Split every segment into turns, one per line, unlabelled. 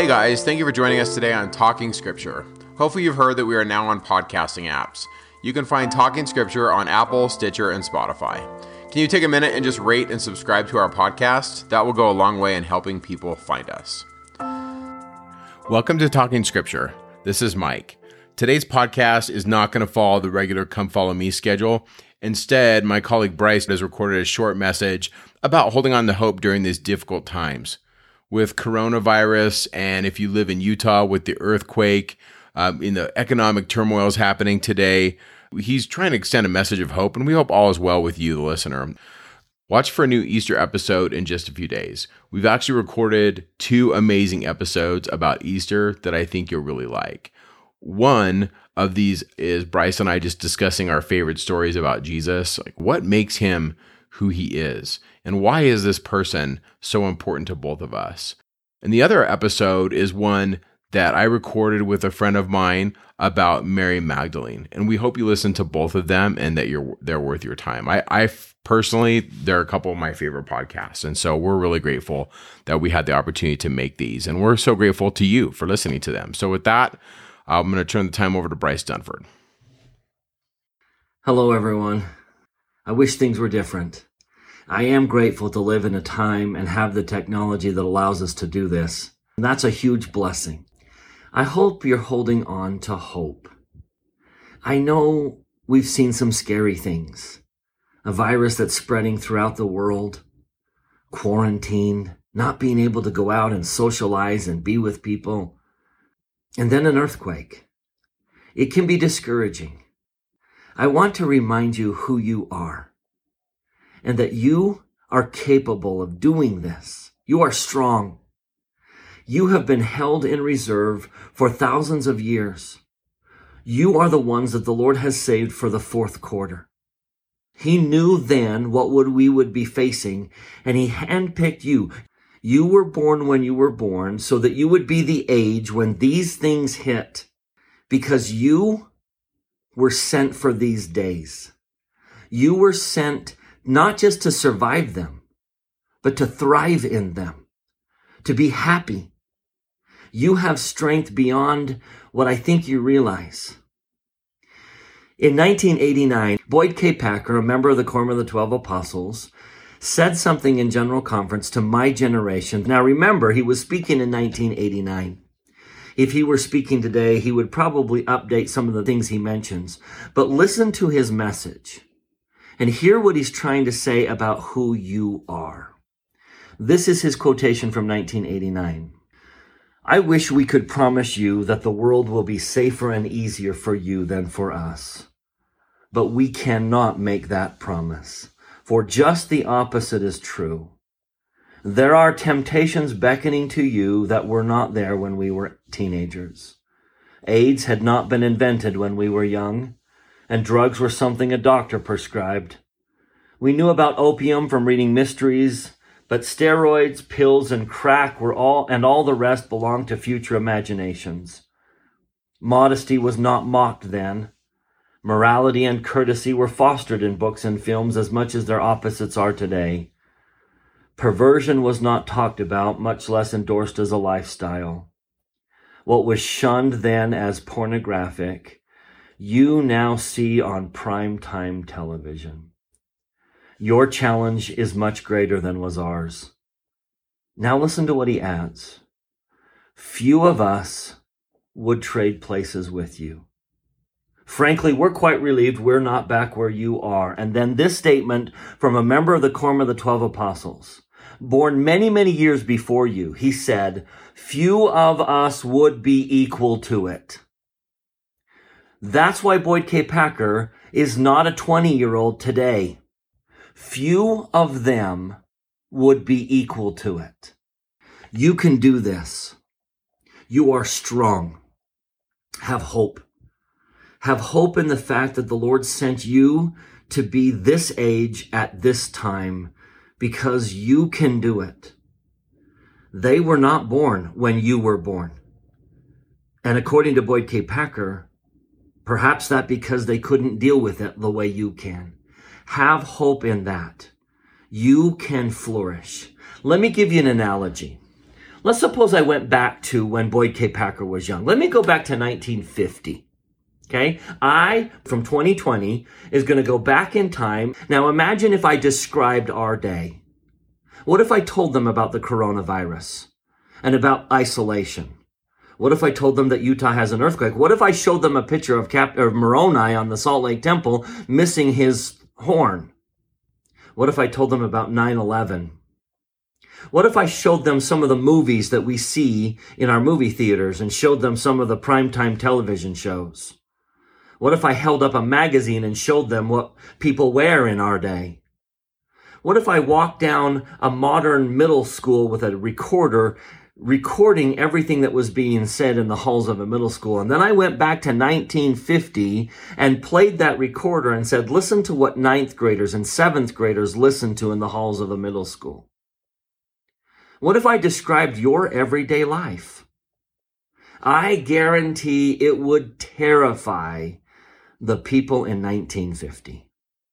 Hey guys, thank you for joining us today on Talking Scripture. Hopefully, you've heard that we are now on podcasting apps. You can find Talking Scripture on Apple, Stitcher, and Spotify. Can you take a minute and just rate and subscribe to our podcast? That will go a long way in helping people find us. Welcome to Talking Scripture. This is Mike. Today's podcast is not going to follow the regular Come Follow Me schedule. Instead, my colleague Bryce has recorded a short message about holding on to hope during these difficult times. With coronavirus, and if you live in Utah with the earthquake, um, in the economic turmoils happening today, he's trying to extend a message of hope, and we hope all is well with you, the listener. Watch for a new Easter episode in just a few days. We've actually recorded two amazing episodes about Easter that I think you'll really like. One of these is Bryce and I just discussing our favorite stories about Jesus. Like, what makes him who he is? And why is this person so important to both of us? And the other episode is one that I recorded with a friend of mine about Mary Magdalene. And we hope you listen to both of them and that you're they're worth your time. I, I personally, they're a couple of my favorite podcasts. And so we're really grateful that we had the opportunity to make these. And we're so grateful to you for listening to them. So with that, I'm going to turn the time over to Bryce Dunford.
Hello, everyone. I wish things were different. I am grateful to live in a time and have the technology that allows us to do this. And that's a huge blessing. I hope you're holding on to hope. I know we've seen some scary things. A virus that's spreading throughout the world, quarantine, not being able to go out and socialize and be with people, and then an earthquake. It can be discouraging. I want to remind you who you are and that you are capable of doing this. You are strong. You have been held in reserve for thousands of years. You are the ones that the Lord has saved for the fourth quarter. He knew then what would we would be facing, and he handpicked you. You were born when you were born so that you would be the age when these things hit because you were sent for these days. You were sent not just to survive them, but to thrive in them, to be happy. You have strength beyond what I think you realize. In 1989, Boyd K. Packer, a member of the Quorum of the Twelve Apostles, said something in General Conference to my generation. Now remember, he was speaking in 1989. If he were speaking today, he would probably update some of the things he mentions. But listen to his message and hear what he's trying to say about who you are. This is his quotation from 1989. I wish we could promise you that the world will be safer and easier for you than for us. But we cannot make that promise for just the opposite is true. There are temptations beckoning to you that were not there when we were teenagers. AIDS had not been invented when we were young, and drugs were something a doctor prescribed. We knew about opium from reading mysteries, but steroids, pills, and crack were all, and all the rest belonged to future imaginations. Modesty was not mocked then, Morality and courtesy were fostered in books and films as much as their opposites are today. Perversion was not talked about, much less endorsed as a lifestyle. What was shunned then as pornographic, you now see on prime time television. Your challenge is much greater than was ours. Now listen to what he adds. Few of us would trade places with you. Frankly, we're quite relieved we're not back where you are. And then this statement from a member of the Quorum of the Twelve Apostles, born many, many years before you, he said, few of us would be equal to it. That's why Boyd K. Packer is not a 20 year old today. Few of them would be equal to it. You can do this. You are strong. Have hope. Have hope in the fact that the Lord sent you to be this age at this time because you can do it. They were not born when you were born. And according to Boyd K. Packer, perhaps that because they couldn't deal with it the way you can. Have hope in that. You can flourish. Let me give you an analogy. Let's suppose I went back to when Boyd K. Packer was young. Let me go back to 1950. Okay. I, from 2020, is going to go back in time. Now imagine if I described our day. What if I told them about the coronavirus and about isolation? What if I told them that Utah has an earthquake? What if I showed them a picture of Cap of Moroni on the Salt Lake Temple missing his horn? What if I told them about 9/11? What if I showed them some of the movies that we see in our movie theaters and showed them some of the primetime television shows? What if I held up a magazine and showed them what people wear in our day? What if I walked down a modern middle school with a recorder recording everything that was being said in the halls of a middle school. And then I went back to 1950 and played that recorder and said, listen to what ninth graders and seventh graders listen to in the halls of a middle school. What if I described your everyday life? I guarantee it would terrify the people in 1950.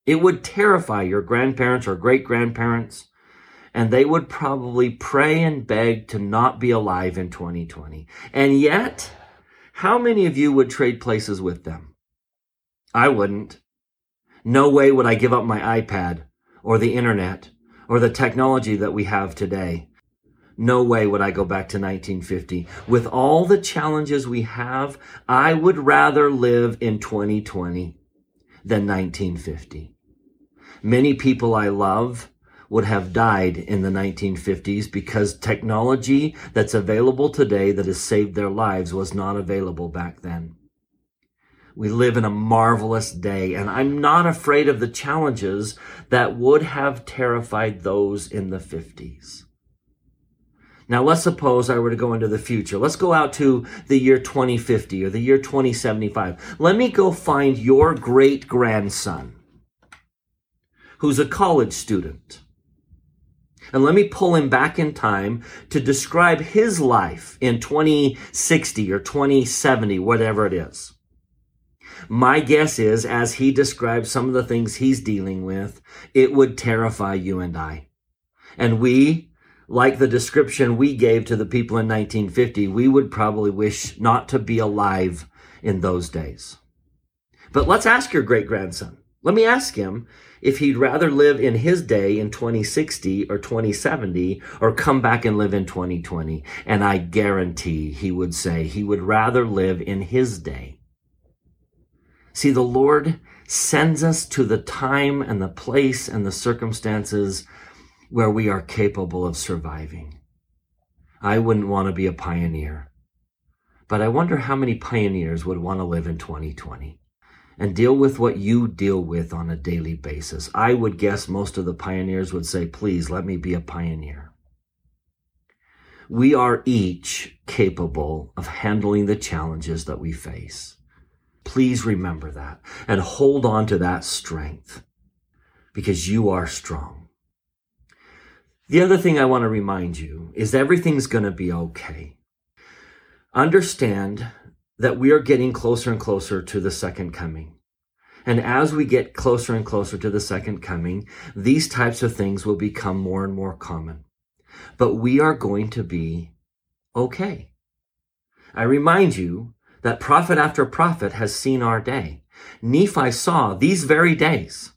It would terrify your grandparents or great grandparents, and they would probably pray and beg to not be alive in 2020. And yet, how many of you would trade places with them? I wouldn't. No way would I give up my iPad or the internet or the technology that we have today. No way would I go back to 1950. With all the challenges we have, I would rather live in 2020 than 1950. Many people I love would have died in the 1950s because technology that's available today that has saved their lives was not available back then. We live in a marvelous day, and I'm not afraid of the challenges that would have terrified those in the 50s. Now, let's suppose I were to go into the future. Let's go out to the year 2050 or the year 2075. Let me go find your great grandson who's a college student. And let me pull him back in time to describe his life in 2060 or 2070, whatever it is. My guess is, as he describes some of the things he's dealing with, it would terrify you and I. And we, like the description we gave to the people in 1950, we would probably wish not to be alive in those days. But let's ask your great grandson. Let me ask him if he'd rather live in his day in 2060 or 2070 or come back and live in 2020. And I guarantee he would say he would rather live in his day. See, the Lord sends us to the time and the place and the circumstances where we are capable of surviving. I wouldn't want to be a pioneer, but I wonder how many pioneers would want to live in 2020 and deal with what you deal with on a daily basis. I would guess most of the pioneers would say, please let me be a pioneer. We are each capable of handling the challenges that we face. Please remember that and hold on to that strength because you are strong. The other thing I want to remind you is everything's going to be okay. Understand that we are getting closer and closer to the second coming. And as we get closer and closer to the second coming, these types of things will become more and more common. But we are going to be okay. I remind you that prophet after prophet has seen our day. Nephi saw these very days.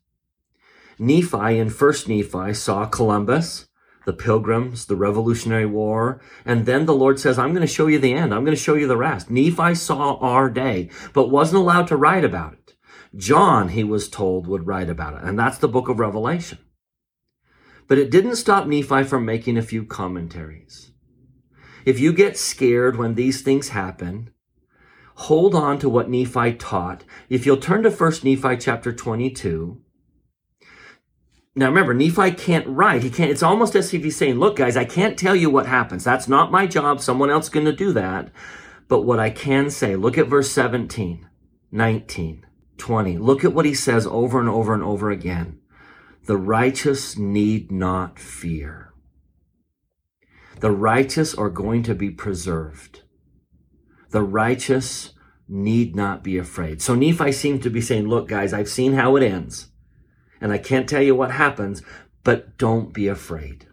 Nephi in first Nephi saw Columbus, the pilgrims, the Revolutionary War, and then the Lord says, I'm going to show you the end. I'm going to show you the rest. Nephi saw our day, but wasn't allowed to write about it. John, he was told, would write about it, and that's the book of Revelation. But it didn't stop Nephi from making a few commentaries. If you get scared when these things happen, hold on to what Nephi taught. If you'll turn to 1 Nephi chapter 22, now remember, Nephi can't write. He can't, it's almost as if he's saying, look, guys, I can't tell you what happens. That's not my job. Someone else going to do that. But what I can say, look at verse 17, 19, 20. Look at what he says over and over and over again. The righteous need not fear. The righteous are going to be preserved. The righteous need not be afraid. So Nephi seems to be saying, look, guys, I've seen how it ends and I can't tell you what happens, but don't be afraid.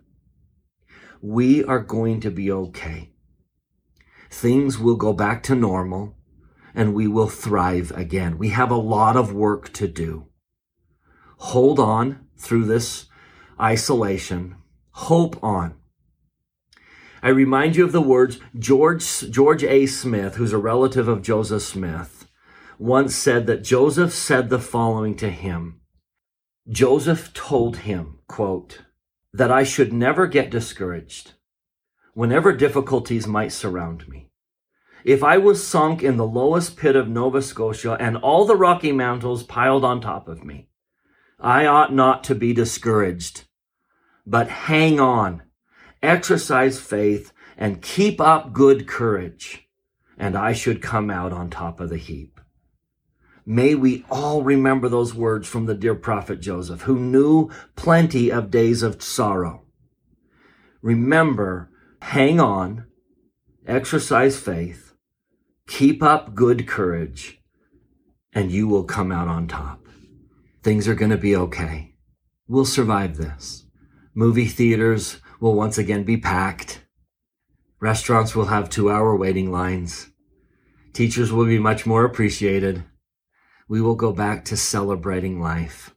we are going to be okay. Things will go back to normal and we will thrive again. We have a lot of work to do. Hold on through this isolation. Hope on. I remind you of the words George, George A. Smith, who's a relative of Joseph Smith, once said that Joseph said the following to him. Joseph told him, quote, that I should never get discouraged whenever difficulties might surround me. If I was sunk in the lowest pit of Nova Scotia and all the Rocky Mountains piled on top of me, I ought not to be discouraged, but hang on, exercise faith, and keep up good courage, and I should come out on top of the heap. May we all remember those words from the dear prophet Joseph, who knew plenty of days of sorrow. Remember, hang on, exercise faith, keep up good courage, and you will come out on top. Things are going to be okay. We'll survive this. Movie theaters will once again be packed. Restaurants will have two hour waiting lines. Teachers will be much more appreciated. We will go back to celebrating life.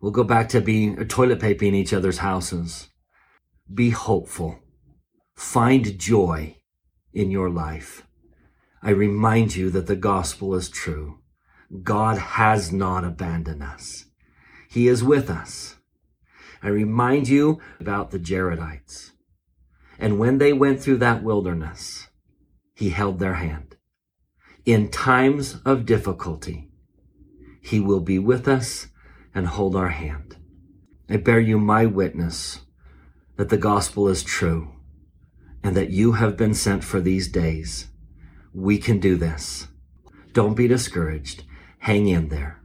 We'll go back to being uh, toilet paper in each other's houses. Be hopeful. Find joy in your life. I remind you that the gospel is true. God has not abandoned us. He is with us. I remind you about the Jaredites. And when they went through that wilderness, he held their hand. In times of difficulty, he will be with us and hold our hand. I bear you my witness that the gospel is true and that you have been sent for these days. We can do this. Don't be discouraged. Hang in there.